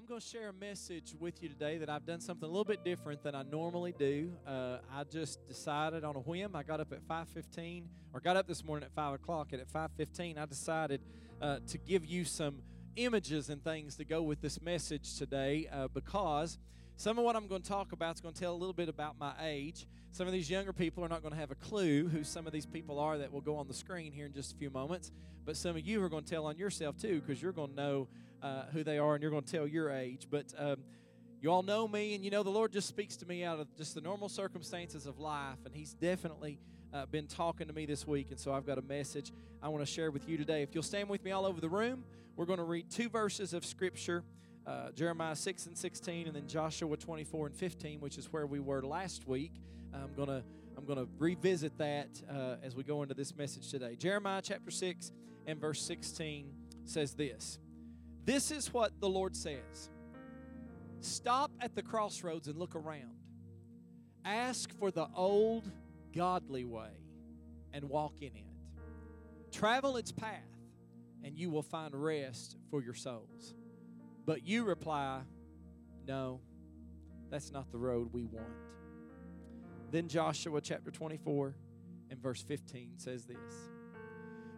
I'm going to share a message with you today that I've done something a little bit different than I normally do. Uh, I just decided on a whim. I got up at 5:15, or got up this morning at 5 o'clock, and at 5:15, I decided uh, to give you some images and things to go with this message today, uh, because some of what I'm going to talk about is going to tell a little bit about my age. Some of these younger people are not going to have a clue who some of these people are that will go on the screen here in just a few moments. But some of you are going to tell on yourself too, because you're going to know uh, who they are and you're going to tell your age. But um, you all know me, and you know the Lord just speaks to me out of just the normal circumstances of life, and He's definitely uh, been talking to me this week. And so I've got a message I want to share with you today. If you'll stand with me all over the room, we're going to read two verses of Scripture. Uh, Jeremiah 6 and 16, and then Joshua 24 and 15, which is where we were last week. I'm gonna I'm gonna revisit that uh, as we go into this message today. Jeremiah chapter 6 and verse 16 says this. This is what the Lord says Stop at the crossroads and look around. Ask for the old, godly way and walk in it. Travel its path, and you will find rest for your souls. But you reply, No, that's not the road we want. Then Joshua chapter 24 and verse 15 says this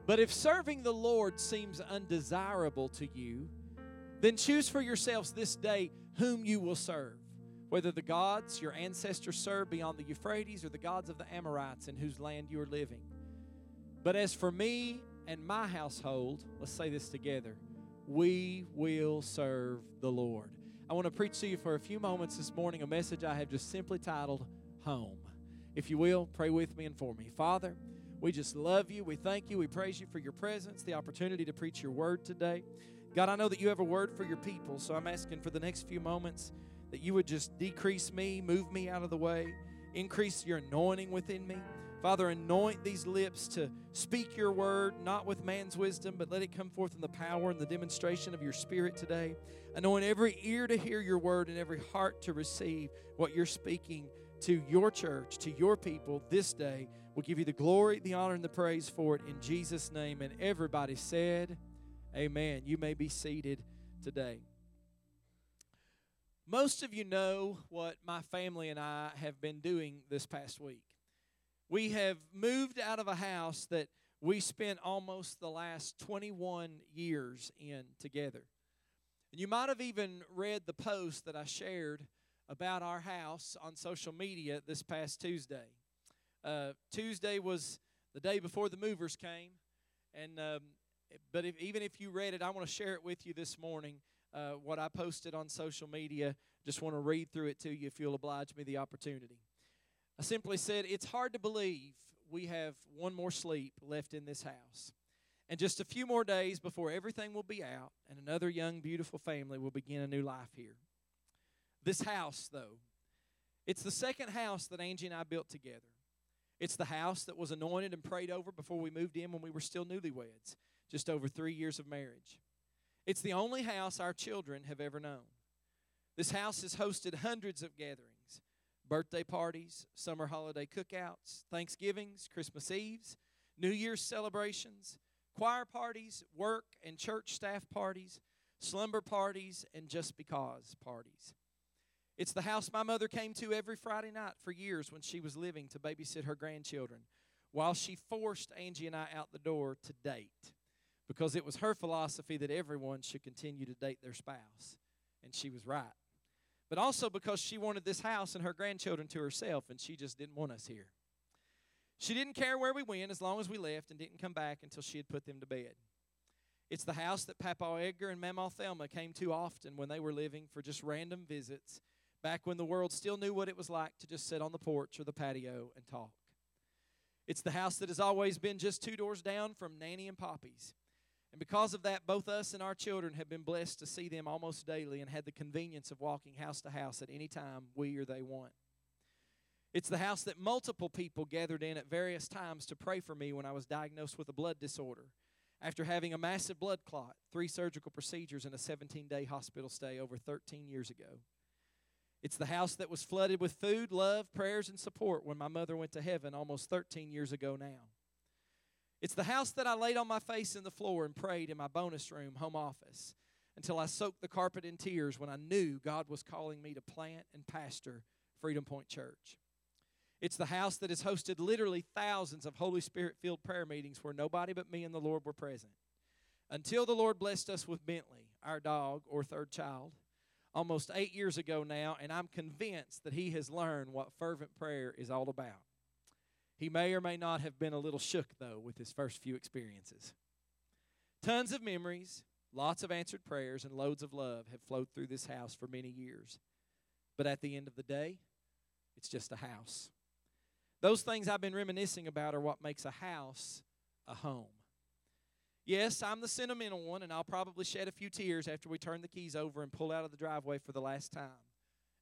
But if serving the Lord seems undesirable to you, then choose for yourselves this day whom you will serve, whether the gods your ancestors served beyond the Euphrates or the gods of the Amorites in whose land you are living. But as for me and my household, let's say this together we will serve the Lord. I want to preach to you for a few moments this morning a message I have just simply titled Home. If you will, pray with me and for me. Father, we just love you. We thank you. We praise you for your presence, the opportunity to preach your word today. God, I know that you have a word for your people, so I'm asking for the next few moments that you would just decrease me, move me out of the way, increase your anointing within me. Father, anoint these lips to speak your word, not with man's wisdom, but let it come forth in the power and the demonstration of your spirit today. Anoint every ear to hear your word and every heart to receive what you're speaking to your church, to your people this day. We'll give you the glory, the honor, and the praise for it in Jesus' name. And everybody said, Amen. You may be seated today. Most of you know what my family and I have been doing this past week. We have moved out of a house that we spent almost the last 21 years in together. And you might have even read the post that I shared about our house on social media this past Tuesday. Uh, Tuesday was the day before the movers came, and um, but if, even if you read it, I want to share it with you this morning. Uh, what I posted on social media, just want to read through it to you if you'll oblige me the opportunity. I simply said, It's hard to believe we have one more sleep left in this house. And just a few more days before everything will be out and another young, beautiful family will begin a new life here. This house, though, it's the second house that Angie and I built together. It's the house that was anointed and prayed over before we moved in when we were still newlyweds, just over three years of marriage. It's the only house our children have ever known. This house has hosted hundreds of gatherings birthday parties, summer holiday cookouts, Thanksgivings, Christmas Eves, New Year's celebrations, choir parties, work and church staff parties, slumber parties, and just because parties. It's the house my mother came to every Friday night for years when she was living to babysit her grandchildren, while she forced Angie and I out the door to date because it was her philosophy that everyone should continue to date their spouse. And she was right but also because she wanted this house and her grandchildren to herself, and she just didn't want us here. She didn't care where we went as long as we left and didn't come back until she had put them to bed. It's the house that Papa Edgar and Mama Thelma came to often when they were living for just random visits, back when the world still knew what it was like to just sit on the porch or the patio and talk. It's the house that has always been just two doors down from Nanny and Poppy's. And because of that, both us and our children have been blessed to see them almost daily and had the convenience of walking house to house at any time we or they want. It's the house that multiple people gathered in at various times to pray for me when I was diagnosed with a blood disorder after having a massive blood clot, three surgical procedures, and a 17 day hospital stay over 13 years ago. It's the house that was flooded with food, love, prayers, and support when my mother went to heaven almost 13 years ago now. It's the house that I laid on my face in the floor and prayed in my bonus room home office. until I soaked the carpet in tears when I knew God was calling me to plant and pastor Freedom Point Church. It's the house that has hosted literally thousands of Holy Spirit filled prayer meetings where nobody but me and the Lord were present. Until the Lord blessed us with Bentley, our dog or third child, almost eight years ago now, and I'm convinced that he has learned what fervent prayer is all about. He may or may not have been a little shook, though, with his first few experiences. Tons of memories, lots of answered prayers, and loads of love have flowed through this house for many years. But at the end of the day, it's just a house. Those things I've been reminiscing about are what makes a house a home. Yes, I'm the sentimental one, and I'll probably shed a few tears after we turn the keys over and pull out of the driveway for the last time.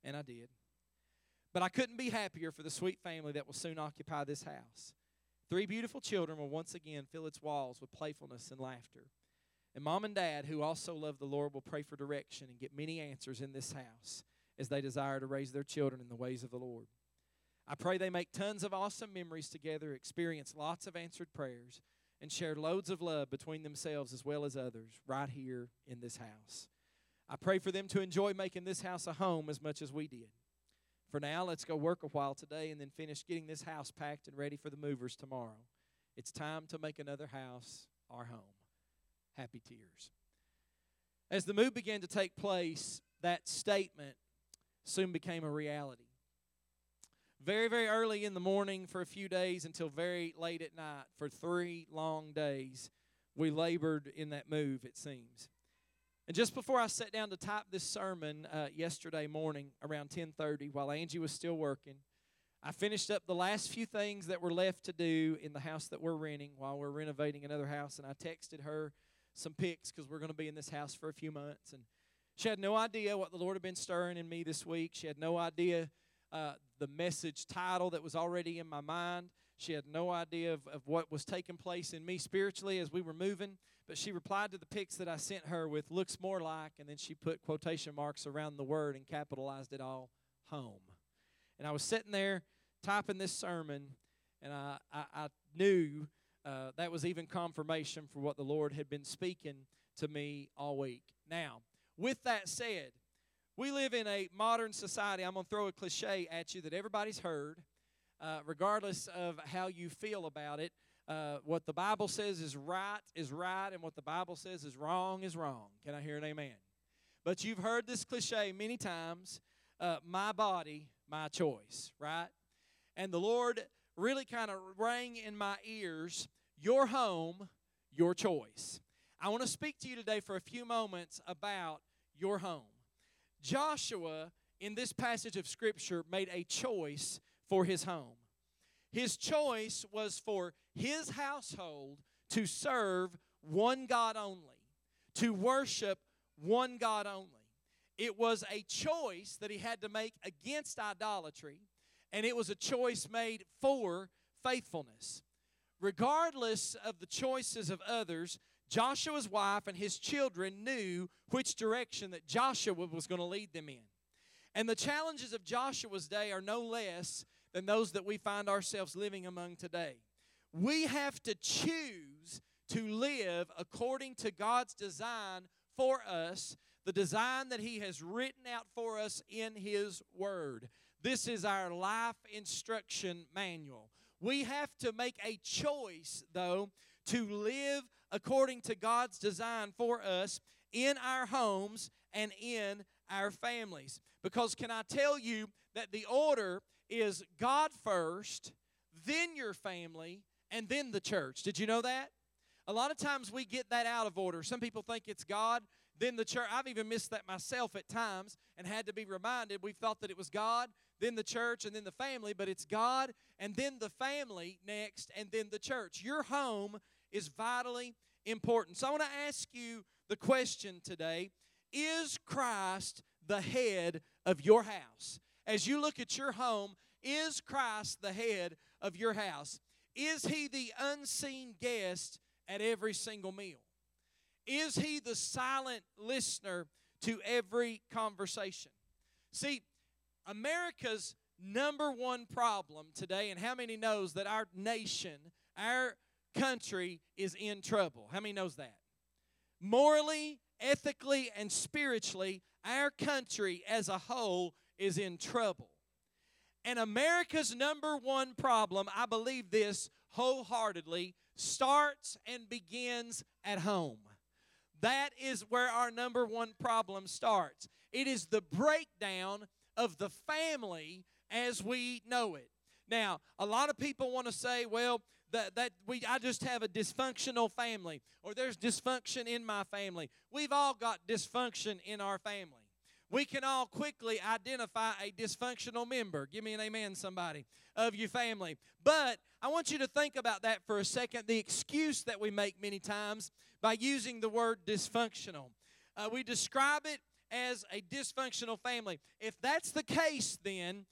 And I did. But I couldn't be happier for the sweet family that will soon occupy this house. Three beautiful children will once again fill its walls with playfulness and laughter. And mom and dad, who also love the Lord, will pray for direction and get many answers in this house as they desire to raise their children in the ways of the Lord. I pray they make tons of awesome memories together, experience lots of answered prayers, and share loads of love between themselves as well as others right here in this house. I pray for them to enjoy making this house a home as much as we did. For now, let's go work a while today and then finish getting this house packed and ready for the movers tomorrow. It's time to make another house our home. Happy tears. As the move began to take place, that statement soon became a reality very, very early in the morning for a few days until very late at night for three long days. We labored in that move, it seems. And just before I sat down to type this sermon uh, yesterday morning around 10:30, while Angie was still working, I finished up the last few things that were left to do in the house that we're renting while we're renovating another house. And I texted her some pics because we're going to be in this house for a few months. And she had no idea what the Lord had been stirring in me this week. She had no idea uh, the message title that was already in my mind. She had no idea of, of what was taking place in me spiritually as we were moving, but she replied to the pics that I sent her with looks more like, and then she put quotation marks around the word and capitalized it all home. And I was sitting there typing this sermon, and I, I, I knew uh, that was even confirmation for what the Lord had been speaking to me all week. Now, with that said, we live in a modern society. I'm going to throw a cliche at you that everybody's heard, uh, regardless of how you feel about it. Uh, what the Bible says is right is right, and what the Bible says is wrong is wrong. Can I hear an amen? But you've heard this cliche many times uh, my body, my choice, right? And the Lord really kind of rang in my ears your home, your choice. I want to speak to you today for a few moments about your home. Joshua, in this passage of Scripture, made a choice for his home. His choice was for his household to serve one God only, to worship one God only. It was a choice that he had to make against idolatry, and it was a choice made for faithfulness. Regardless of the choices of others, Joshua's wife and his children knew which direction that Joshua was going to lead them in. And the challenges of Joshua's day are no less than those that we find ourselves living among today. We have to choose to live according to God's design for us, the design that He has written out for us in His Word. This is our life instruction manual. We have to make a choice, though, to live according to God's design for us in our homes and in our families. Because, can I tell you that the order is God first, then your family, and then the church? Did you know that? A lot of times we get that out of order. Some people think it's God, then the church. I've even missed that myself at times and had to be reminded. We've thought that it was God, then the church, and then the family, but it's God, and then the family next, and then the church. Your home is vitally important. So I want to ask you the question today Is Christ the head of your house? As you look at your home, is Christ the head of your house? Is he the unseen guest at every single meal? Is he the silent listener to every conversation? See, America's number one problem today, and how many knows that our nation, our country is in trouble. How many knows that? Morally ethically and spiritually, our country as a whole is in trouble. And America's number one problem, I believe this wholeheartedly, starts and begins at home. That is where our number one problem starts. It is the breakdown of the family as we know it. Now, a lot of people want to say, well, that, that we I just have a dysfunctional family or there's dysfunction in my family. We've all got dysfunction in our family. We can all quickly identify a dysfunctional member. Give me an amen, somebody, of your family. But I want you to think about that for a second. The excuse that we make many times by using the word dysfunctional. Uh, we describe it as a dysfunctional family. If that's the case, then,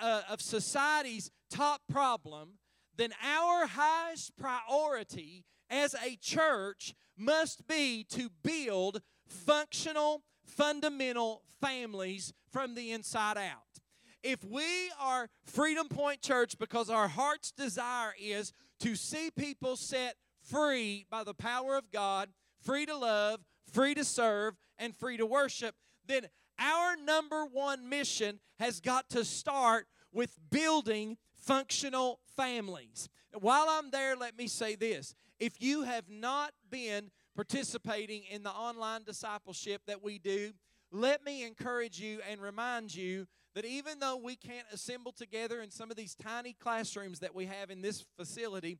uh, of society's top problem, then our highest priority as a church must be to build functional, fundamental families from the inside out. If we are Freedom Point Church because our heart's desire is to see people set free by the power of God, free to love, free to serve, and free to worship, then our number one mission has got to start with building functional families. While I'm there, let me say this. If you have not been participating in the online discipleship that we do, let me encourage you and remind you that even though we can't assemble together in some of these tiny classrooms that we have in this facility,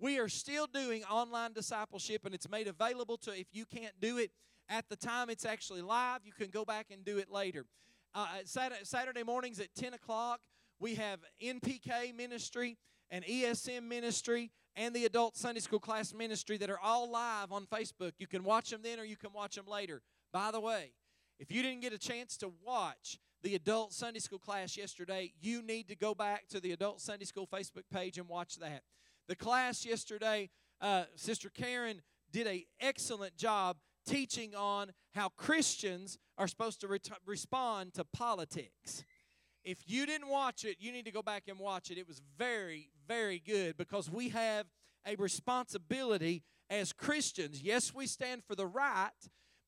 we are still doing online discipleship and it's made available to if you can't do it at the time it's actually live, you can go back and do it later. Uh, Saturday mornings at 10 o'clock, we have NPK ministry and ESM ministry and the adult Sunday school class ministry that are all live on Facebook. You can watch them then or you can watch them later. By the way, if you didn't get a chance to watch the adult Sunday school class yesterday, you need to go back to the adult Sunday school Facebook page and watch that. The class yesterday, uh, Sister Karen did an excellent job teaching on how Christians are supposed to respond to politics. If you didn't watch it, you need to go back and watch it. It was very, very good because we have a responsibility as Christians. Yes, we stand for the right,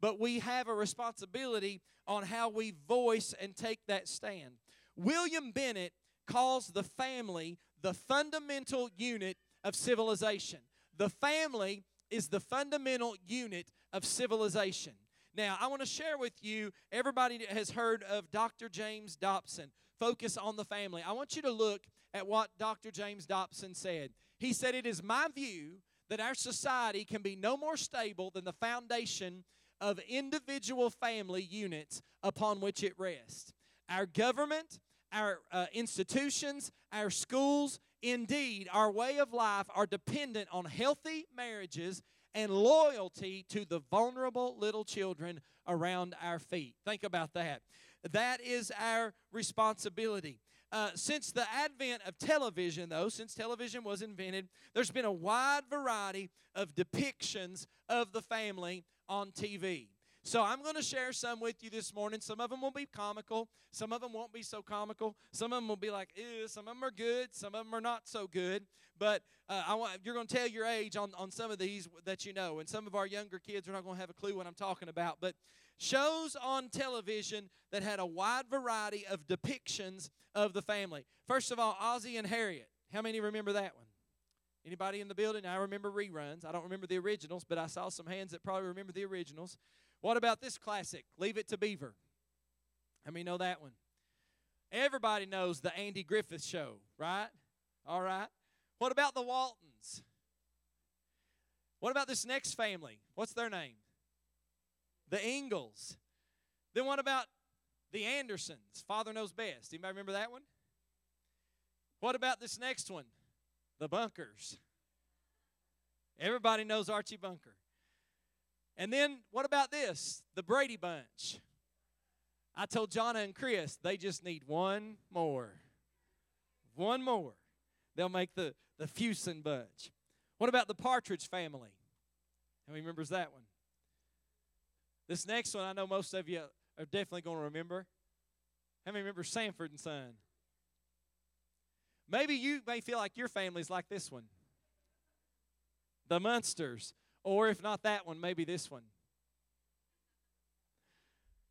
but we have a responsibility on how we voice and take that stand. William Bennett calls the family the fundamental unit of civilization. The family is the fundamental unit of civilization. Now, I want to share with you, everybody has heard of Dr. James Dobson, Focus on the Family. I want you to look at what Dr. James Dobson said. He said, It is my view that our society can be no more stable than the foundation of individual family units upon which it rests. Our government, our uh, institutions, our schools, indeed, our way of life are dependent on healthy marriages and loyalty to the vulnerable little children around our feet. Think about that. That is our responsibility. Uh, since the advent of television, though, since television was invented, there's been a wide variety of depictions of the family on TV. So I'm going to share some with you this morning. Some of them will be comical. Some of them won't be so comical. Some of them will be like, ew. Some of them are good. Some of them are not so good. But uh, I want you're going to tell your age on, on some of these that you know. And some of our younger kids are not going to have a clue what I'm talking about. But shows on television that had a wide variety of depictions of the family. First of all, Ozzie and Harriet. How many remember that one? Anybody in the building? I remember reruns. I don't remember the originals, but I saw some hands that probably remember the originals. What about this classic? Leave It to Beaver. How many know that one? Everybody knows the Andy Griffith Show, right? All right. What about the Waltons? What about this next family? What's their name? The Ingalls. Then what about the Andersons? Father knows best. Anybody remember that one? What about this next one? The Bunkers. Everybody knows Archie Bunker. And then what about this? The Brady Bunch. I told Jonna and Chris they just need one more. One more. They'll make the, the Fuson Bunch. What about the Partridge Family? How many remembers that one? This next one I know most of you are definitely going to remember. How many remember Sanford and Son? Maybe you may feel like your family's like this one. The Munsters. Or if not that one, maybe this one.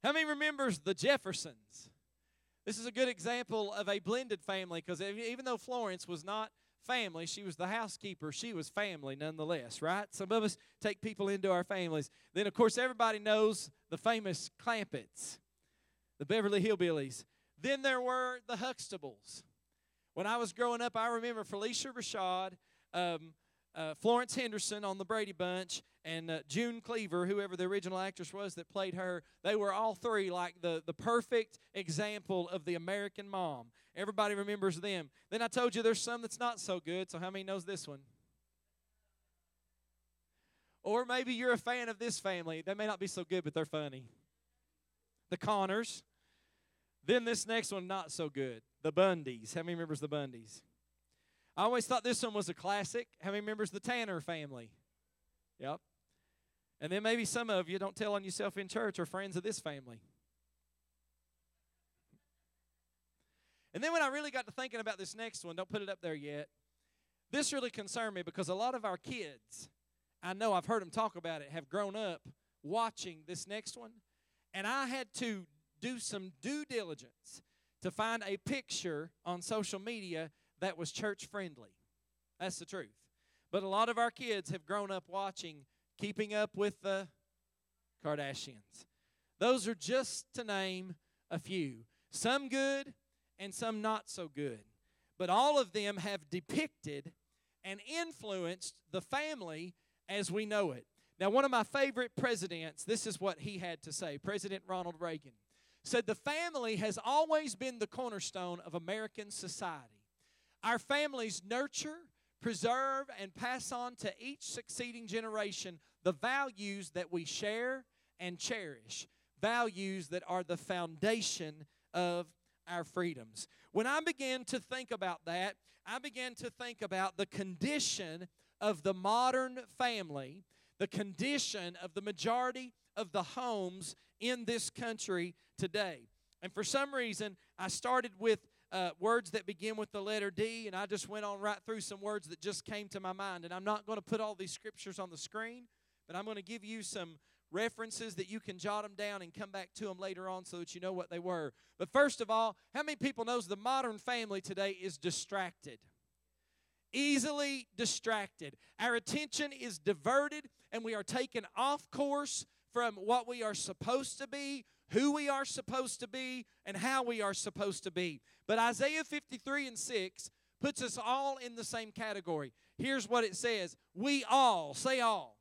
How many remembers the Jeffersons? This is a good example of a blended family because even though Florence was not family, she was the housekeeper, she was family nonetheless, right? Some of us take people into our families. Then, of course, everybody knows the famous Clampetts, the Beverly Hillbillies. Then there were the Huxtables. When I was growing up, I remember Phylicia Rashad, um, uh, Florence Henderson on the Brady Bunch, and uh, June Cleaver, whoever the original actress was that played her, they were all three like the, the perfect example of the American mom. Everybody remembers them. Then I told you there's some that's not so good, so how many knows this one? Or maybe you're a fan of this family. They may not be so good, but they're funny. The Connors. Then this next one, not so good. The Bundys. How many remembers the Bundys? I always thought this one was a classic. How many members of the Tanner family? Yep. And then maybe some of you don't tell on yourself in church or friends of this family. And then when I really got to thinking about this next one, don't put it up there yet. This really concerned me because a lot of our kids, I know I've heard them talk about it, have grown up watching this next one. And I had to do some due diligence to find a picture on social media that was church friendly. That's the truth. But a lot of our kids have grown up watching Keeping Up with the Kardashians. Those are just to name a few. Some good and some not so good. But all of them have depicted and influenced the family as we know it. Now, one of my favorite presidents, this is what he had to say President Ronald Reagan said, The family has always been the cornerstone of American society. Our families nurture, preserve, and pass on to each succeeding generation the values that we share and cherish, values that are the foundation of our freedoms. When I began to think about that, I began to think about the condition of the modern family, the condition of the majority of the homes in this country today. And for some reason, I started with uh, words that begin with the letter D, and I just went on right through some words that just came to my mind. And I'm not going to put all these scriptures on the screen, but I'm going to give you some references that you can jot them down and come back to them later on so that you know what they were. But first of all, how many people knows the modern family today is distracted? Easily distracted. Our attention is diverted and we are taken off course from what we are supposed to be, who we are supposed to be, and how we are supposed to be. But Isaiah 53 and 6 puts us all in the same category. Here's what it says We all, say all,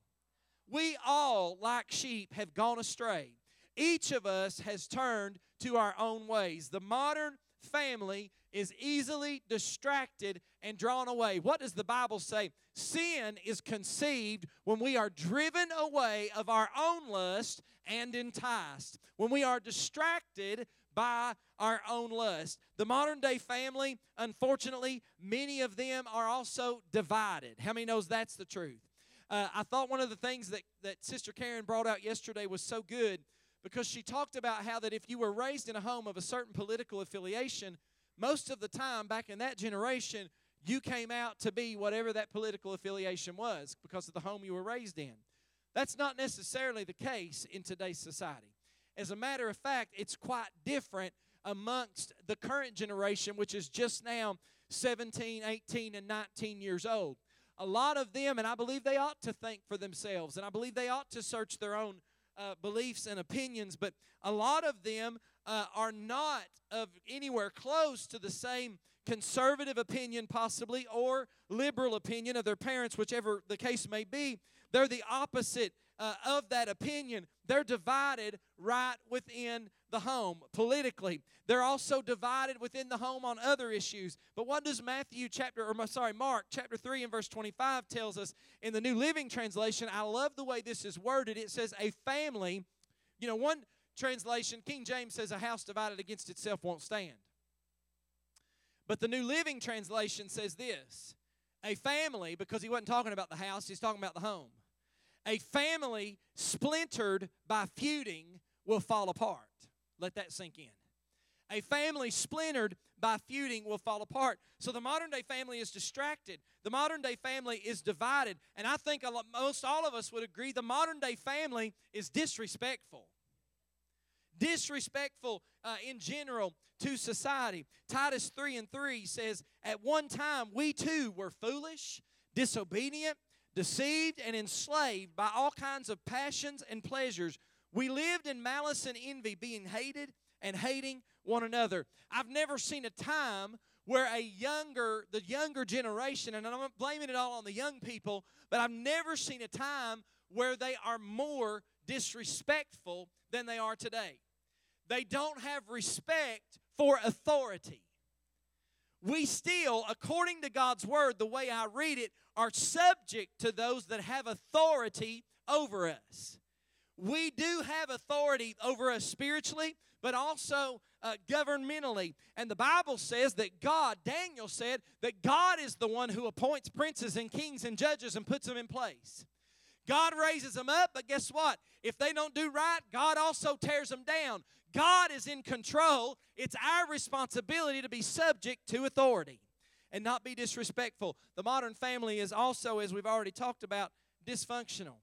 we all, like sheep, have gone astray. Each of us has turned to our own ways. The modern family is easily distracted and drawn away. What does the Bible say? Sin is conceived when we are driven away of our own lust and enticed, when we are distracted by our own lust. The modern day family, unfortunately, many of them are also divided. How many knows that's the truth? Uh, I thought one of the things that, that Sister Karen brought out yesterday was so good because she talked about how that if you were raised in a home of a certain political affiliation, most of the time back in that generation, you came out to be whatever that political affiliation was because of the home you were raised in. That's not necessarily the case in today's society. As a matter of fact, it's quite different amongst the current generation, which is just now 17, 18, and 19 years old. A lot of them, and I believe they ought to think for themselves, and I believe they ought to search their own uh, beliefs and opinions, but a lot of them uh, are not of anywhere close to the same conservative opinion, possibly, or liberal opinion of their parents, whichever the case may be. They're the opposite uh, of that opinion. They're divided right within the home politically. They're also divided within the home on other issues. But what does Matthew chapter or sorry, Mark chapter 3 and verse 25 tells us in the New Living Translation? I love the way this is worded. It says a family, you know, one translation, King James says a house divided against itself won't stand. But the New Living Translation says this a family, because he wasn't talking about the house, he's talking about the home. A family splintered by feuding will fall apart. Let that sink in. A family splintered by feuding will fall apart. So the modern day family is distracted. The modern day family is divided. And I think most all of us would agree the modern day family is disrespectful. disrespectful uh, in general to society. Titus 3 and 3 says, At one time we too were foolish, disobedient, deceived, and enslaved by all kinds of passions and pleasures. We lived in malice and envy, being hated and hating one another. I've never seen a time where a younger, the younger generation, and I'm not blaming it all on the young people, but I've never seen a time where they are more disrespectful than they are today. They don't have respect for authority. We still, according to God's word, the way I read it, are subject to those that have authority over us. We do have authority over us spiritually, but also uh, governmentally. And the Bible says that God, Daniel said, that God is the one who appoints princes and kings and judges and puts them in place. God raises them up, but guess what? If they don't do right, God also tears them down. God is in control. It's our responsibility to be subject to authority and not be disrespectful. The modern family is also, as we've already talked about, dysfunctional.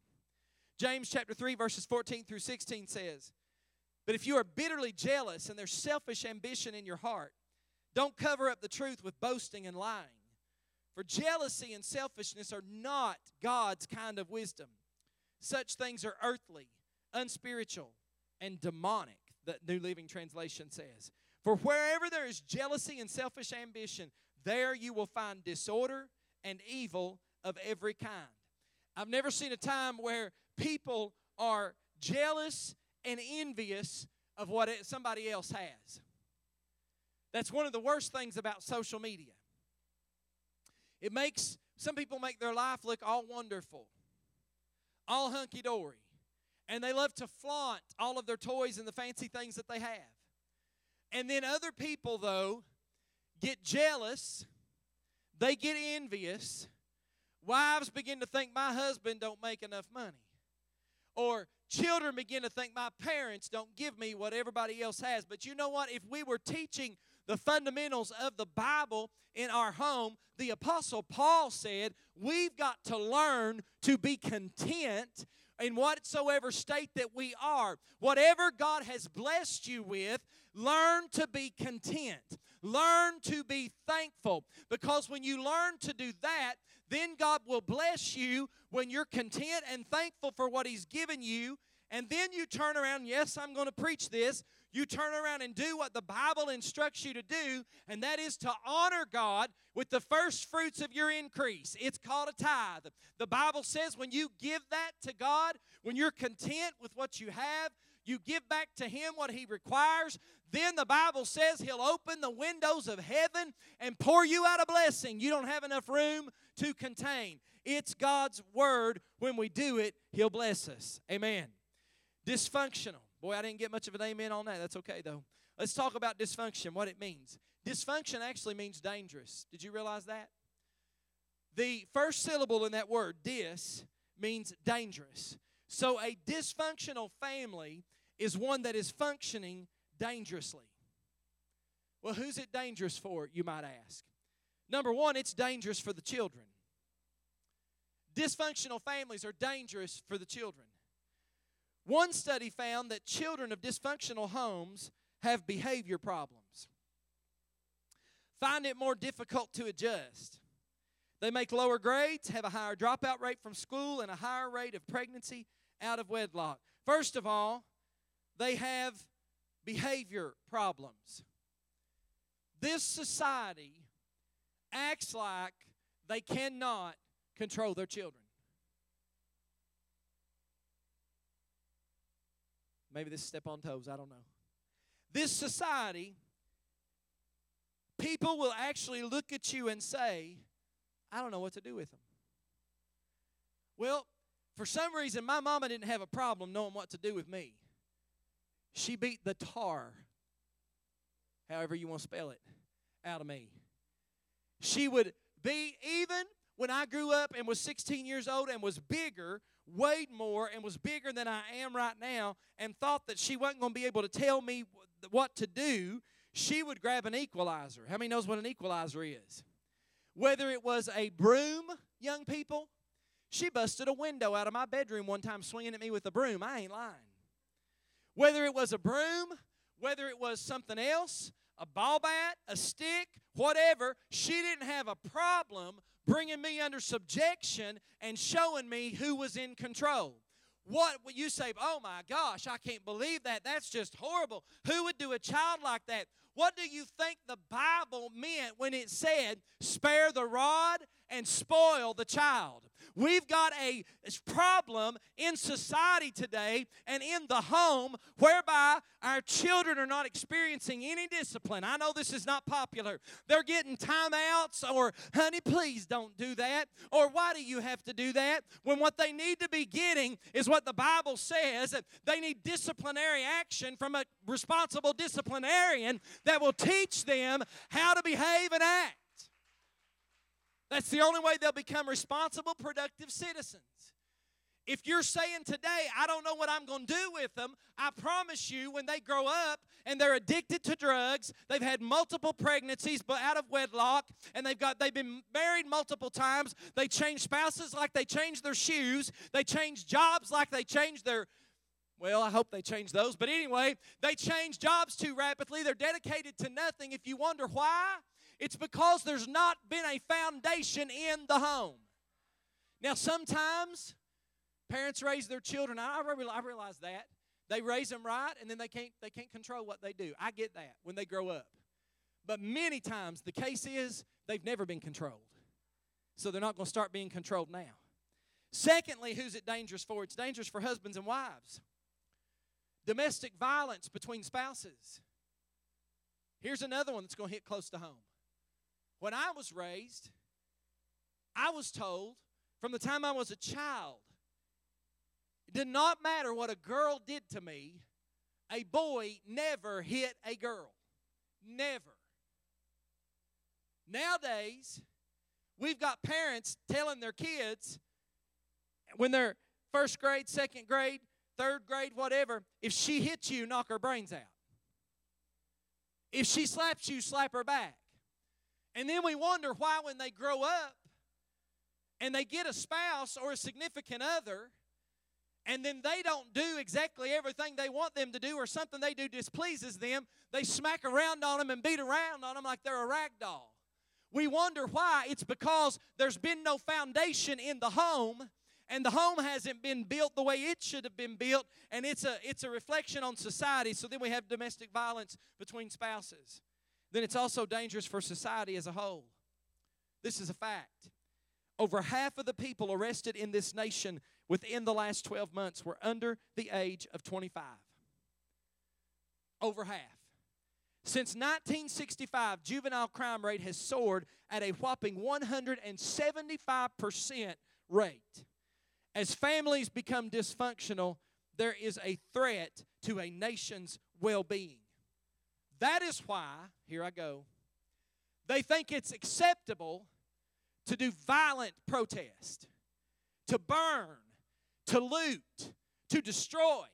James chapter 3, verses 14 through 16 says, But if you are bitterly jealous and there's selfish ambition in your heart, don't cover up the truth with boasting and lying. For jealousy and selfishness are not God's kind of wisdom. Such things are earthly, unspiritual, and demonic, the New Living Translation says. For wherever there is jealousy and selfish ambition, there you will find disorder and evil of every kind. I've never seen a time where people are jealous and envious of what somebody else has. That's one of the worst things about social media. It makes some people make their life look all wonderful, all hunky dory, and they love to flaunt all of their toys and the fancy things that they have. And then other people, though, get jealous, they get envious. Wives begin to think my husband don't make enough money. Or children begin to think my parents don't give me what everybody else has. But you know what? If we were teaching the fundamentals of the Bible in our home, the Apostle Paul said, We've got to learn to be content in whatsoever state that we are. Whatever God has blessed you with, learn to be content. Learn to be thankful. Because when you learn to do that, then God will bless you when you're content and thankful for what He's given you. And then you turn around, yes, I'm going to preach this. You turn around and do what the Bible instructs you to do, and that is to honor God with the first fruits of your increase. It's called a tithe. The Bible says when you give that to God, when you're content with what you have, you give back to Him what He requires, then the Bible says He'll open the windows of heaven and pour you out a blessing you don't have enough room to contain. It's God's Word. When we do it, He'll bless us. Amen. Dysfunctional. Boy, I didn't get much of an amen on that. That's okay, though. Let's talk about dysfunction, what it means. Dysfunction actually means dangerous. Did you realize that? The first syllable in that word, dis, means dangerous. So a dysfunctional family is one that is functioning dangerously. Well, who's it dangerous for, you might ask? Number one, it's dangerous for the children. Dysfunctional families are dangerous for the children. One study found that children of dysfunctional homes have behavior problems, find it more difficult to adjust. They make lower grades, have a higher dropout rate from school, and a higher rate of pregnancy out of wedlock. First of all, they have behavior problems. This society acts like they cannot control their children. Maybe this step on toes, I don't know. This society, people will actually look at you and say, I don't know what to do with them. Well, for some reason, my mama didn't have a problem knowing what to do with me. She beat the tar, however you want to spell it, out of me. She would be, even when I grew up and was 16 years old and was bigger, weighed more, and was bigger than I am right now, and thought that she wasn't going to be able to tell me what to do, she would grab an equalizer. How many knows what an equalizer is? Whether it was a broom, young people, she busted a window out of my bedroom one time swinging at me with a broom. I ain't lying. Whether it was a broom, whether it was something else, a ball bat, a stick, whatever, she didn't have a problem bringing me under subjection and showing me who was in control. What would you say? Oh my gosh, I can't believe that. That's just horrible. Who would do a child like that? What do you think the Bible meant when it said, spare the rod and spoil the child? We've got a problem in society today and in the home whereby our children are not experiencing any discipline. I know this is not popular. They're getting timeouts or, honey, please don't do that. Or, why do you have to do that? When what they need to be getting is what the Bible says that they need disciplinary action from a responsible disciplinarian that will teach them how to behave and act. That's the only way they'll become responsible, productive citizens. If you're saying today, I don't know what I'm going to do with them, I promise you, when they grow up and they're addicted to drugs, they've had multiple pregnancies but out of wedlock, and they've got they've been married multiple times. They change spouses like they change their shoes. They change jobs like they change their well, I hope they change those. But anyway, they change jobs too rapidly. They're dedicated to nothing. If you wonder why, it's because there's not been a foundation in the home. Now, sometimes parents raise their children. I realize that they raise them right, and then they can't they can't control what they do. I get that when they grow up, but many times the case is they've never been controlled, so they're not going to start being controlled now. Secondly, who's it dangerous for? It's dangerous for husbands and wives. Domestic violence between spouses. Here's another one that's going to hit close to home. When I was raised, I was told from the time I was a child, it did not matter what a girl did to me, a boy never hit a girl. Never. Nowadays, we've got parents telling their kids when they're first grade, second grade, third grade, whatever, if she hits you, knock her brains out. If she slaps you, slap her back. And then we wonder why, when they grow up and they get a spouse or a significant other, and then they don't do exactly everything they want them to do, or something they do displeases them, they smack around on them and beat around on them like they're a rag doll. We wonder why. It's because there's been no foundation in the home, and the home hasn't been built the way it should have been built, and it's a, it's a reflection on society. So then we have domestic violence between spouses then it's also dangerous for society as a whole. This is a fact. Over half of the people arrested in this nation within the last 12 months were under the age of 25. Over half. Since 1965, juvenile crime rate has soared at a whopping 175% rate. As families become dysfunctional, there is a threat to a nation's well being. That is why, here I go, they think it's acceptable to do violent protest, to burn, to loot, to destroy,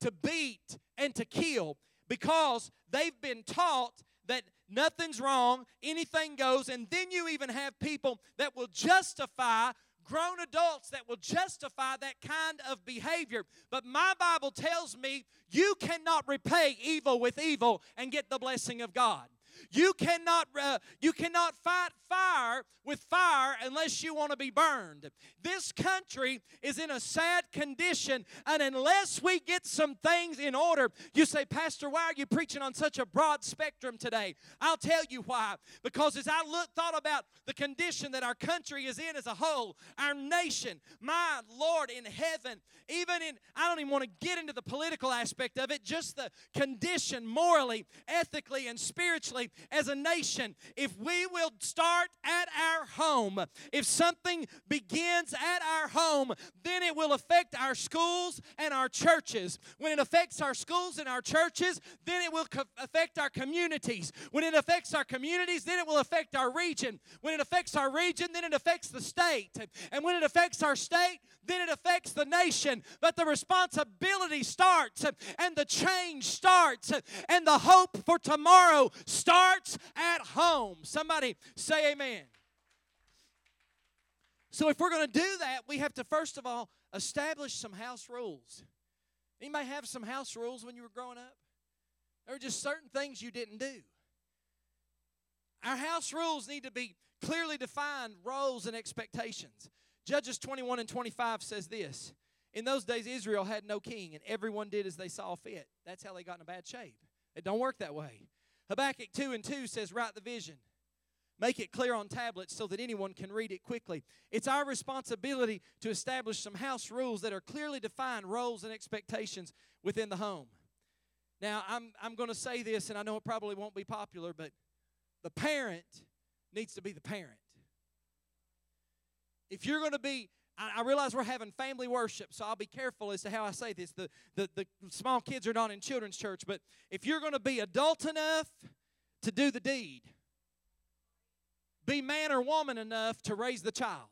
to beat, and to kill because they've been taught that nothing's wrong, anything goes, and then you even have people that will justify grown adults that will justify that kind of behavior. But my Bible tells me you cannot repay evil with evil and get the blessing of God. You cannot, uh, you cannot fight fire with fire unless you want to be burned. This country is in a sad condition, and unless we get some things in order, you say, Pastor, why are you preaching on such a broad spectrum today? I'll tell you why. Because as I look, thought about the condition that our country is in as a whole, our nation, my Lord in heaven, even in, I don't even want to get into the political aspect of it, just the condition morally, ethically, and spiritually as a nation, if we will start at our home, if something begins at our home, then it will affect our schools and our churches. When it affects our schools and our churches, then it will co- affect our communities. When it affects our communities, then it will affect our region. When it affects our region, then it affects the state. And when it affects our state, then it affects the nation. But the responsibility starts and the change starts and the hope for tomorrow starts at home. Somebody say amen. So, if we're going to do that, we have to first of all establish some house rules. Anybody have some house rules when you were growing up? There were just certain things you didn't do. Our house rules need to be clearly defined roles and expectations. Judges 21 and 25 says this In those days, Israel had no king, and everyone did as they saw fit. That's how they got in a bad shape. It don't work that way. Habakkuk 2 and 2 says, Write the vision. Make it clear on tablets so that anyone can read it quickly. It's our responsibility to establish some house rules that are clearly defined roles and expectations within the home. Now, I'm, I'm going to say this, and I know it probably won't be popular, but the parent needs to be the parent. If you're going to be, I, I realize we're having family worship, so I'll be careful as to how I say this. The, the, the small kids are not in children's church, but if you're going to be adult enough to do the deed, be man or woman enough to raise the child.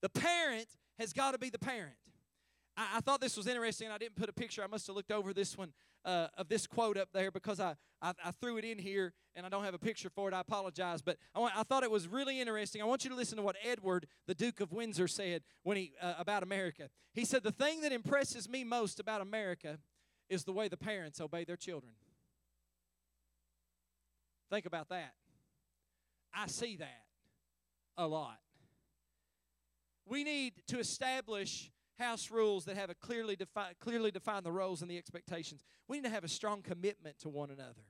The parent has got to be the parent. I, I, thought this was interesting. I didn't put a picture. I must have looked over this one uh, of this quote up there because I, I, I, threw it in here and I don't have a picture for it. I apologize. But I, I thought it was really interesting. I want you to listen to what Edward, the Duke of Windsor, said when he uh, about America. He said, "The thing that impresses me most about America is the way the parents obey their children." Think about that. I see that a lot. We need to establish house rules that have a clearly defined clearly define the roles and the expectations. We need to have a strong commitment to one another.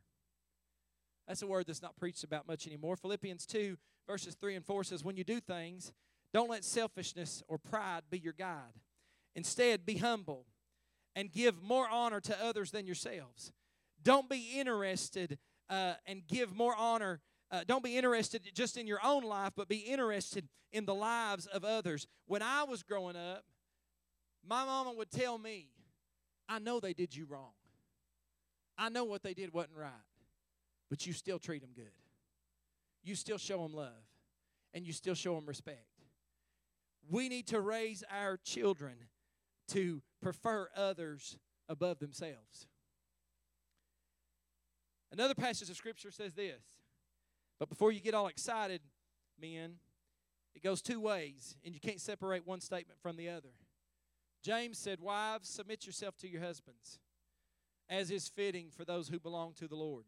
That's a word that's not preached about much anymore. Philippians 2 verses 3 and 4 says when you do things, don't let selfishness or pride be your guide. Instead, be humble and give more honor to others than yourselves. Don't be interested uh, and give more honor uh, don't be interested just in your own life, but be interested in the lives of others. When I was growing up, my mama would tell me, I know they did you wrong. I know what they did wasn't right, but you still treat them good. You still show them love, and you still show them respect. We need to raise our children to prefer others above themselves. Another passage of Scripture says this but before you get all excited, men, it goes two ways, and you can't separate one statement from the other. James said, Wives, submit yourself to your husbands, as is fitting for those who belong to the Lord.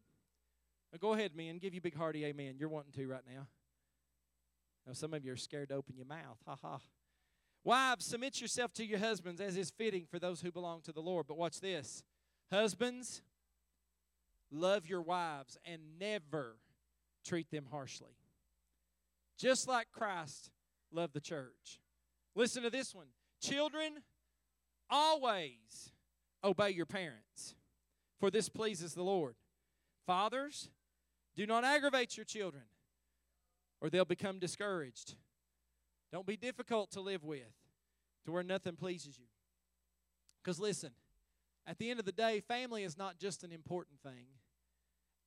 Now go ahead, men. Give you big hearty amen. You're wanting to right now. Now, some of you are scared to open your mouth. Ha ha. Wives, submit yourself to your husbands, as is fitting for those who belong to the Lord. But watch this. Husbands, love your wives and never treat them harshly. Just like Christ loved the church. Listen to this one. Children, always obey your parents, for this pleases the Lord. Fathers, do not aggravate your children, or they'll become discouraged. Don't be difficult to live with to where nothing pleases you. Because listen, at the end of the day, family is not just an important thing,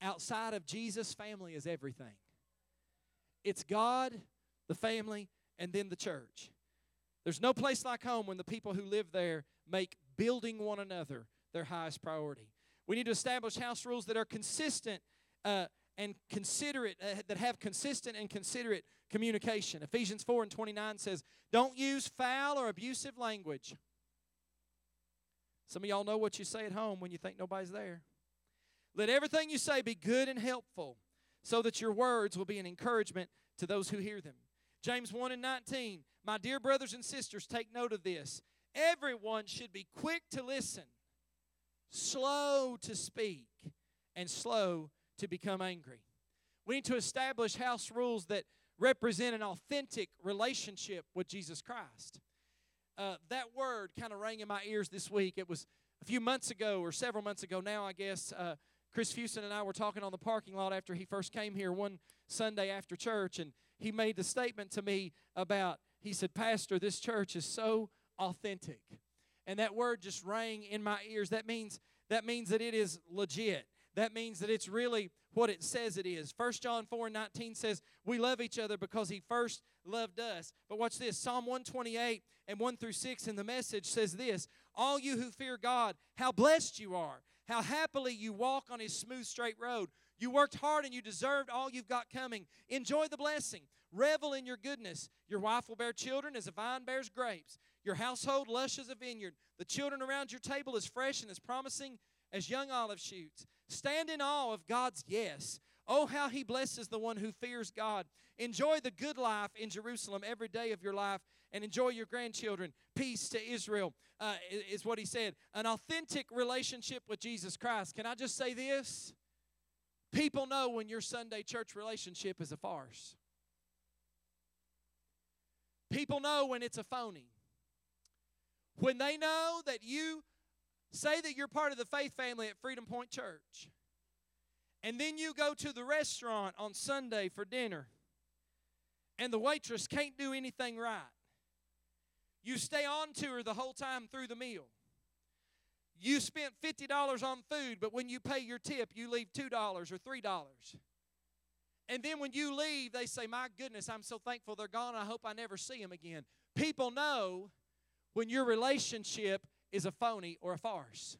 outside of Jesus, family is everything. It's God, the family, and then the church. There's no place like home when the people who live there make building one another their highest priority. We need to establish house rules that are consistent uh, and considerate, uh, that have consistent and considerate communication. Ephesians 4 and 29 says, Don't use foul or abusive language. Some of y'all know what you say at home when you think nobody's there. Let everything you say be good and helpful, so that your words will be an encouragement to those who hear them. James 1 and 19. My dear brothers and sisters, take note of this. Everyone should be quick to listen, slow to speak, and slow to become angry. We need to establish house rules that represent an authentic relationship with Jesus Christ. Uh, that word kind of rang in my ears this week. It was a few months ago, or several months ago now, I guess. Uh, Chris Houston and I were talking on the parking lot after he first came here one Sunday after church, and he made the statement to me about, he said, Pastor, this church is so authentic. And that word just rang in my ears. That means that means that it is legit. That means that it's really what it says it is. 1 John 4 19 says, We love each other because he first loved us. But watch this Psalm 128 and 1 through 6 in the message says this All you who fear God, how blessed you are how happily you walk on His smooth, straight road. You worked hard and you deserved all you've got coming. Enjoy the blessing. Revel in your goodness. Your wife will bear children as a vine bears grapes. Your household lush as a vineyard. The children around your table as fresh and as promising as young olive shoots. Stand in awe of God's yes. Oh, how He blesses the one who fears God. Enjoy the good life in Jerusalem every day of your life and enjoy your grandchildren. Peace to Israel uh, is what He said. An authentic relationship with Jesus Christ. Can I just say this? People know when your Sunday church relationship is a farce. People know when it's a phony. When they know that you say that you're part of the faith family at Freedom Point Church, and then you go to the restaurant on Sunday for dinner, and the waitress can't do anything right. You stay on to her the whole time through the meal. You spent $50 on food, but when you pay your tip, you leave $2 or $3. And then when you leave, they say, My goodness, I'm so thankful they're gone. I hope I never see them again. People know when your relationship is a phony or a farce.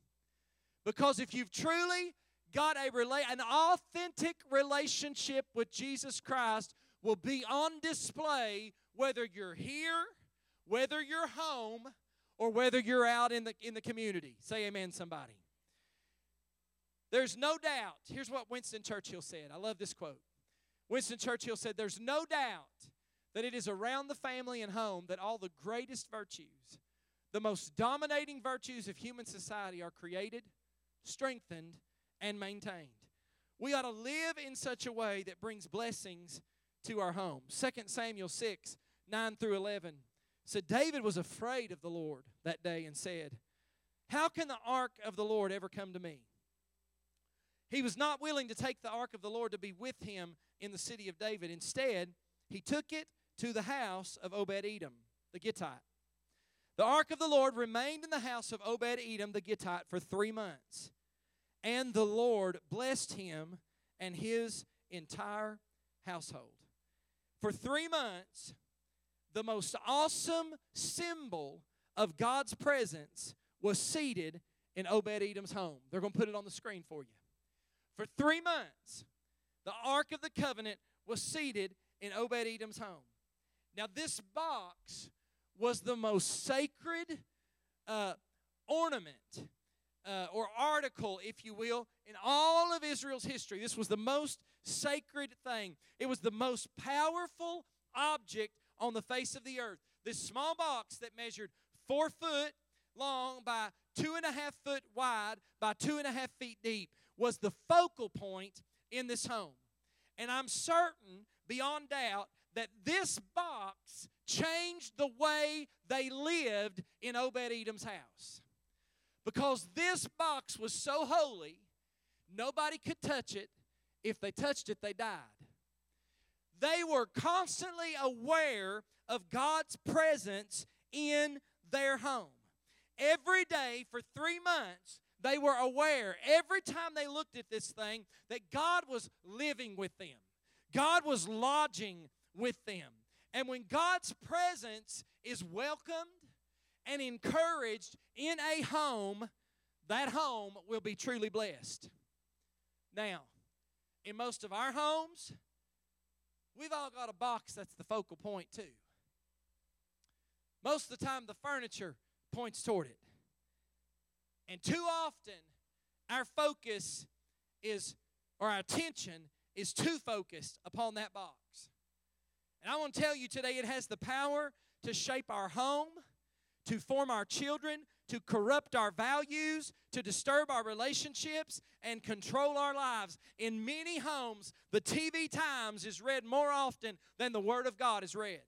Because if you've truly got a rela- an authentic relationship with Jesus Christ will be on display whether you're here, whether you're home, or whether you're out in the in the community. Say amen somebody. There's no doubt. Here's what Winston Churchill said. I love this quote. Winston Churchill said, There's no doubt that it is around the family and home that all the greatest virtues, the most dominating virtues of human society are created, strengthened, and maintained. We ought to live in such a way that brings blessings to our home. 2 Samuel 6 9 through 11 said, David was afraid of the Lord that day and said, How can the ark of the Lord ever come to me? He was not willing to take the ark of the Lord to be with him in the city of David. Instead, he took it to the house of Obed Edom, the Gittite. The ark of the Lord remained in the house of Obed Edom, the Gittite, for three months. And the Lord blessed him and his entire household. For three months, the most awesome symbol of God's presence was seated in Obed Edom's home. They're going to put it on the screen for you. For three months, the Ark of the Covenant was seated in Obed Edom's home. Now, this box was the most sacred uh, ornament uh, or article, if you will, in all of Israel's history. This was the most sacred thing, it was the most powerful object on the face of the earth. This small box that measured four foot long by two and a half foot wide by two and a half feet deep was the focal point in this home. And I'm certain, beyond doubt, that this box changed the way they lived in Obed Edom's house. Because this box was so holy, nobody could touch it. If they touched it, they died. They were constantly aware of God's presence in their home. Every day for three months, they were aware every time they looked at this thing that God was living with them, God was lodging with them. And when God's presence is welcomed and encouraged in a home, that home will be truly blessed. Now, in most of our homes, we've all got a box that's the focal point, too. Most of the time, the furniture points toward it. And too often, our focus is, or our attention is too focused upon that box. And I want to tell you today, it has the power to shape our home, to form our children, to corrupt our values, to disturb our relationships, and control our lives. In many homes, the TV Times is read more often than the Word of God is read.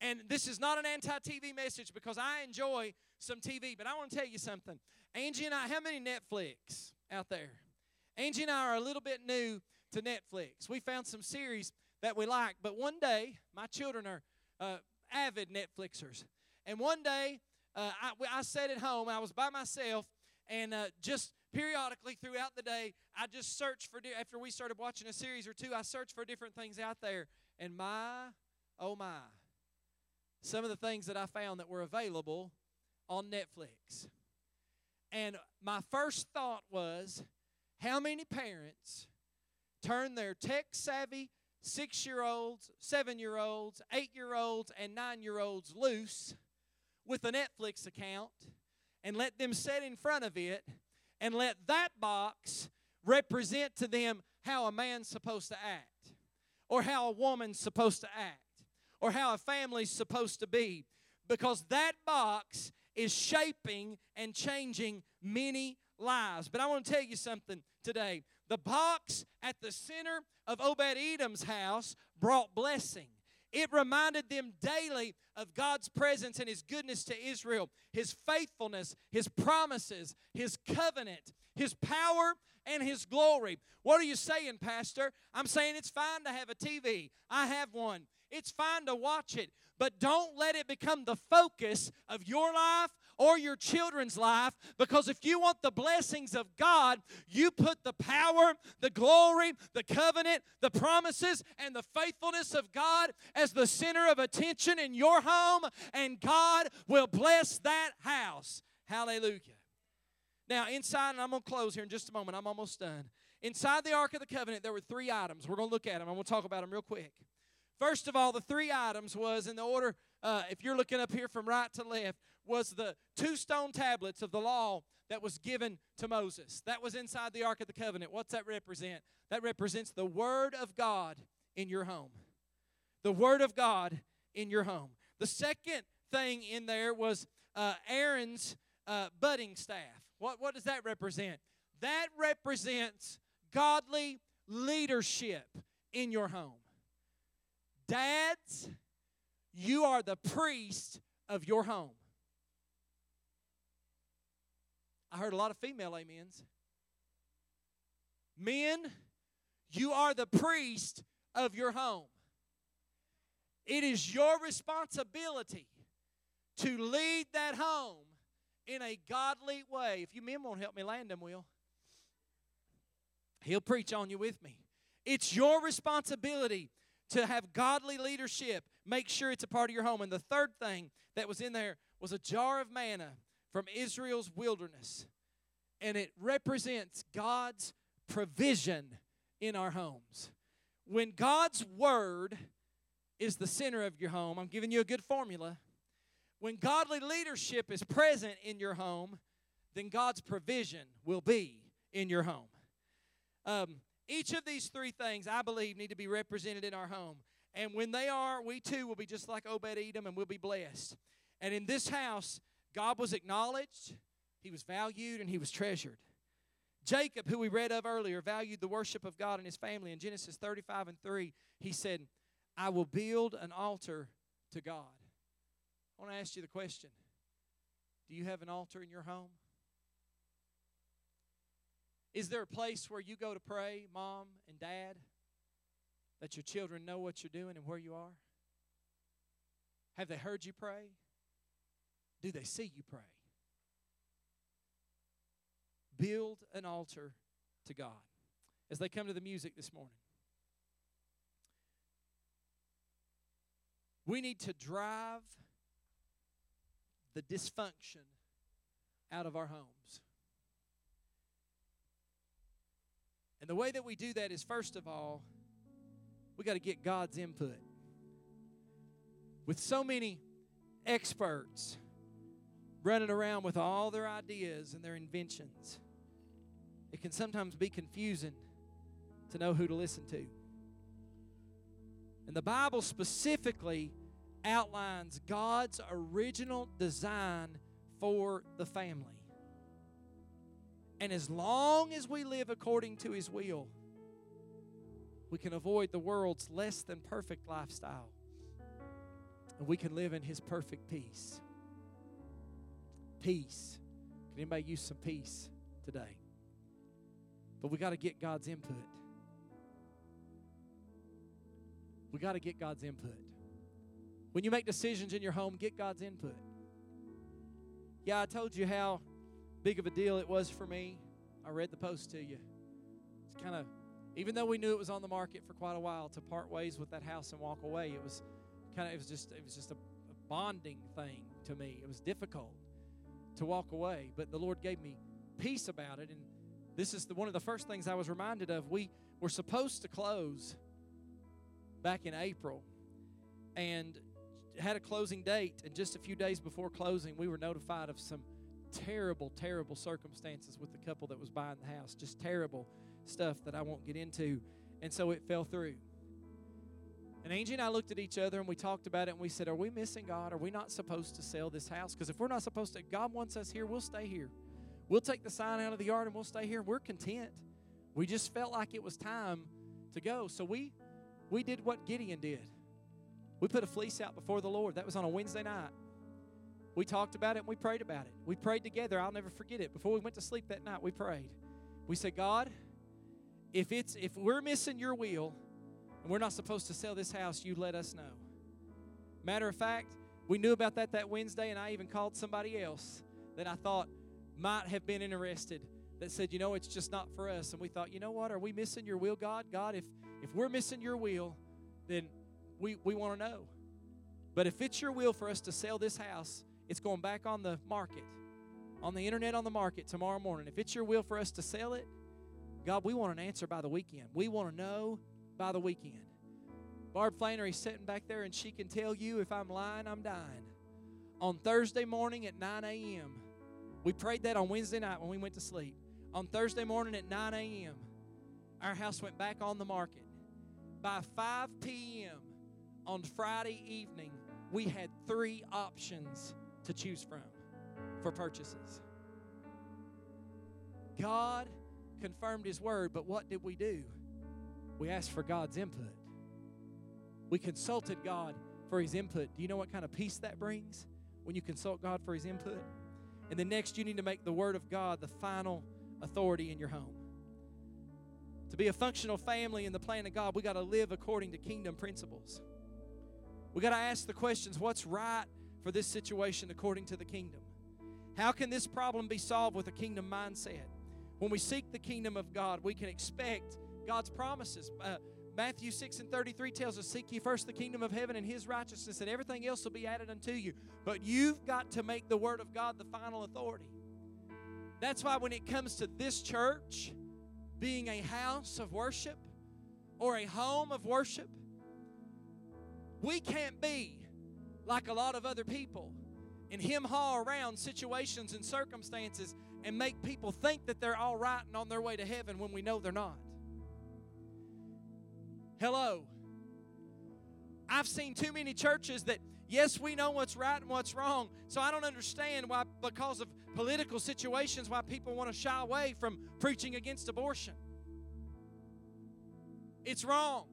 And this is not an anti TV message because I enjoy some TV, but I want to tell you something. Angie and I, how many Netflix out there? Angie and I are a little bit new to Netflix. We found some series that we like, but one day, my children are uh, avid Netflixers. And one day, uh, I, I sat at home, I was by myself, and uh, just periodically throughout the day, I just searched for, after we started watching a series or two, I searched for different things out there. And my, oh my, some of the things that I found that were available on Netflix. And my first thought was how many parents turn their tech savvy six year olds, seven year olds, eight year olds, and nine year olds loose with a Netflix account and let them sit in front of it and let that box represent to them how a man's supposed to act or how a woman's supposed to act or how a family's supposed to be because that box is shaping and changing many lives. But I want to tell you something today. The box at the center of Obed Edom's house brought blessing. It reminded them daily of God's presence and His goodness to Israel, His faithfulness, His promises, His covenant, His power, and His glory. What are you saying, Pastor? I'm saying it's fine to have a TV. I have one. It's fine to watch it, but don't let it become the focus of your life or your children's life because if you want the blessings of God, you put the power, the glory, the covenant, the promises, and the faithfulness of God as the center of attention in your home, and God will bless that house. Hallelujah. Now, inside, and I'm going to close here in just a moment, I'm almost done. Inside the Ark of the Covenant, there were three items. We're going to look at them. I'm going to talk about them real quick. First of all, the three items was in the order, uh, if you're looking up here from right to left, was the two stone tablets of the law that was given to Moses. That was inside the Ark of the Covenant. What's that represent? That represents the Word of God in your home. The Word of God in your home. The second thing in there was uh, Aaron's uh, budding staff. What, what does that represent? That represents godly leadership in your home. Dads, you are the priest of your home. I heard a lot of female amens. Men, you are the priest of your home. It is your responsibility to lead that home in a godly way. If you men won't help me land them, will. He'll preach on you with me. It's your responsibility to have godly leadership. Make sure it's a part of your home. And the third thing that was in there was a jar of manna from Israel's wilderness. And it represents God's provision in our homes. When God's word is the center of your home, I'm giving you a good formula. When godly leadership is present in your home, then God's provision will be in your home. Um, each of these three things, I believe, need to be represented in our home. And when they are, we too will be just like Obed Edom and we'll be blessed. And in this house, God was acknowledged, He was valued, and He was treasured. Jacob, who we read of earlier, valued the worship of God and his family. In Genesis 35 and 3, he said, I will build an altar to God. I want to ask you the question Do you have an altar in your home? Is there a place where you go to pray, mom and dad, that your children know what you're doing and where you are? Have they heard you pray? Do they see you pray? Build an altar to God. As they come to the music this morning, we need to drive the dysfunction out of our homes. And the way that we do that is, first of all, we got to get God's input. With so many experts running around with all their ideas and their inventions, it can sometimes be confusing to know who to listen to. And the Bible specifically outlines God's original design for the family. And as long as we live according to His will, we can avoid the world's less than perfect lifestyle. And we can live in His perfect peace. Peace. Can anybody use some peace today? But we got to get God's input. We got to get God's input. When you make decisions in your home, get God's input. Yeah, I told you how big of a deal it was for me. I read the post to you. It's kind of, even though we knew it was on the market for quite a while, to part ways with that house and walk away, it was kind of, it was just, it was just a, a bonding thing to me. It was difficult. To walk away, but the Lord gave me peace about it. And this is the, one of the first things I was reminded of. We were supposed to close back in April and had a closing date. And just a few days before closing, we were notified of some terrible, terrible circumstances with the couple that was buying the house. Just terrible stuff that I won't get into. And so it fell through. And Angie and I looked at each other and we talked about it and we said, Are we missing God? Are we not supposed to sell this house? Because if we're not supposed to, God wants us here, we'll stay here. We'll take the sign out of the yard and we'll stay here. We're content. We just felt like it was time to go. So we we did what Gideon did. We put a fleece out before the Lord. That was on a Wednesday night. We talked about it and we prayed about it. We prayed together. I'll never forget it. Before we went to sleep that night, we prayed. We said, God, if it's if we're missing your will, and we're not supposed to sell this house, you let us know. Matter of fact, we knew about that that Wednesday, and I even called somebody else that I thought might have been interested that said, you know, it's just not for us. And we thought, you know what? Are we missing your will, God? God, if if we're missing your will, then we, we want to know. But if it's your will for us to sell this house, it's going back on the market, on the internet on the market tomorrow morning. If it's your will for us to sell it, God, we want an answer by the weekend. We want to know by the weekend. Barb Flannery's sitting back there and she can tell you if I'm lying, I'm dying. On Thursday morning at 9 a.m., we prayed that on Wednesday night when we went to sleep. On Thursday morning at 9 a.m., our house went back on the market. By 5 p.m. on Friday evening, we had three options to choose from for purchases. God confirmed His word, but what did we do? We asked for God's input. We consulted God for His input. Do you know what kind of peace that brings when you consult God for His input? And then next, you need to make the Word of God the final authority in your home. To be a functional family in the plan of God, we got to live according to kingdom principles. We got to ask the questions what's right for this situation according to the kingdom? How can this problem be solved with a kingdom mindset? When we seek the kingdom of God, we can expect God's promises. Uh, Matthew 6 and 33 tells us, Seek ye first the kingdom of heaven and his righteousness, and everything else will be added unto you. But you've got to make the word of God the final authority. That's why when it comes to this church being a house of worship or a home of worship, we can't be like a lot of other people and him haw around situations and circumstances and make people think that they're all right and on their way to heaven when we know they're not. Hello. I've seen too many churches that, yes, we know what's right and what's wrong. So I don't understand why, because of political situations, why people want to shy away from preaching against abortion. It's wrong.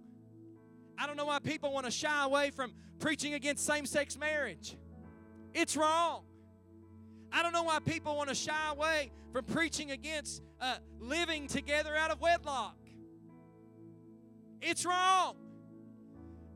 I don't know why people want to shy away from preaching against same sex marriage. It's wrong. I don't know why people want to shy away from preaching against uh, living together out of wedlock. It's wrong.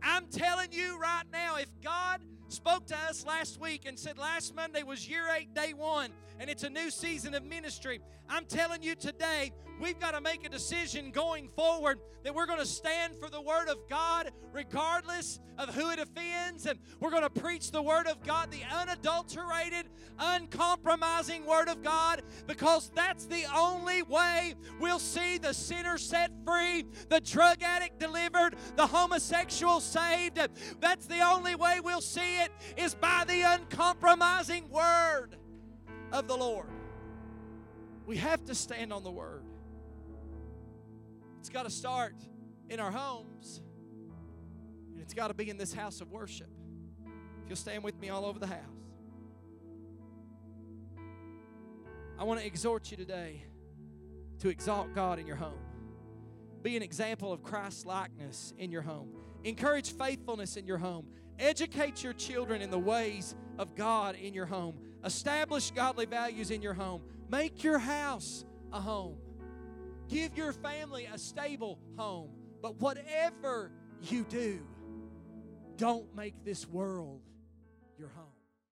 I'm telling you right now, if God spoke to us last week and said last Monday was year eight, day one, and it's a new season of ministry. I'm telling you today, we've got to make a decision going forward that we're going to stand for the Word of God regardless of who it offends, and we're going to preach the Word of God, the unadulterated, uncompromising Word of God, because that's the only way we'll see the sinner set free, the drug addict delivered, the homosexual saved. That's the only way we'll see it is by the uncompromising Word of the Lord. We have to stand on the Word. It's got to start in our homes, and it's got to be in this house of worship. If you'll stand with me all over the house. I want to exhort you today to exalt God in your home. Be an example of Christ likeness in your home. Encourage faithfulness in your home. Educate your children in the ways of God in your home. Establish godly values in your home. Make your house a home. Give your family a stable home. But whatever you do, don't make this world.